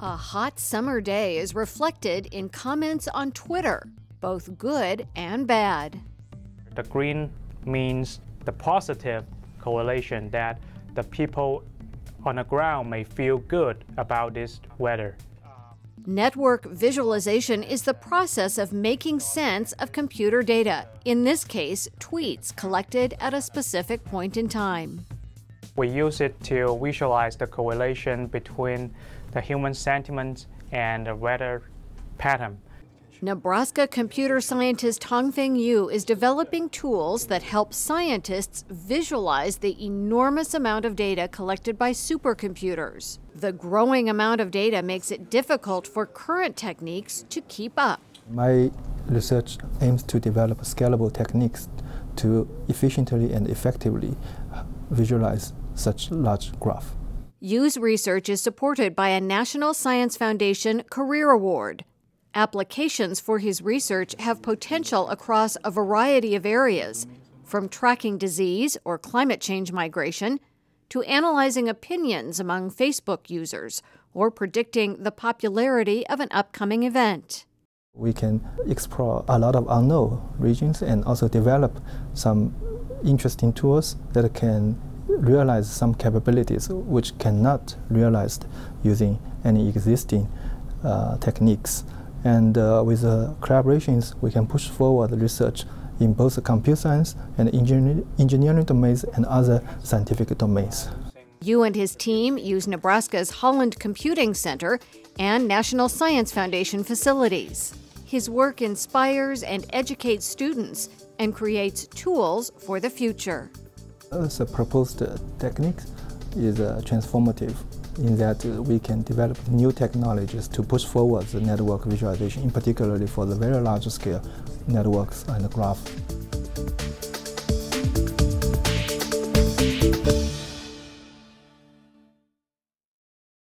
A hot summer day is reflected in comments on Twitter, both good and bad. The green means the positive correlation that the people on the ground may feel good about this weather. Network visualization is the process of making sense of computer data, in this case, tweets collected at a specific point in time. We use it to visualize the correlation between the human sentiment and the weather pattern. Nebraska computer scientist Hongfeng Yu is developing tools that help scientists visualize the enormous amount of data collected by supercomputers. The growing amount of data makes it difficult for current techniques to keep up. My research aims to develop scalable techniques to efficiently and effectively visualize such large graph. Yu's research is supported by a National Science Foundation Career Award. Applications for his research have potential across a variety of areas, from tracking disease or climate change migration to analyzing opinions among Facebook users or predicting the popularity of an upcoming event. We can explore a lot of unknown regions and also develop some interesting tools that can realize some capabilities which cannot realized using any existing uh, techniques. And uh, with uh, collaborations, we can push forward research in both computer science and engineering, engineering domains and other scientific domains. Yu and his team use Nebraska's Holland Computing Center and National Science Foundation facilities. His work inspires and educates students and creates tools for the future. The proposed technique is uh, transformative in that we can develop new technologies to push forward the network visualization, in particularly for the very large scale networks and graph.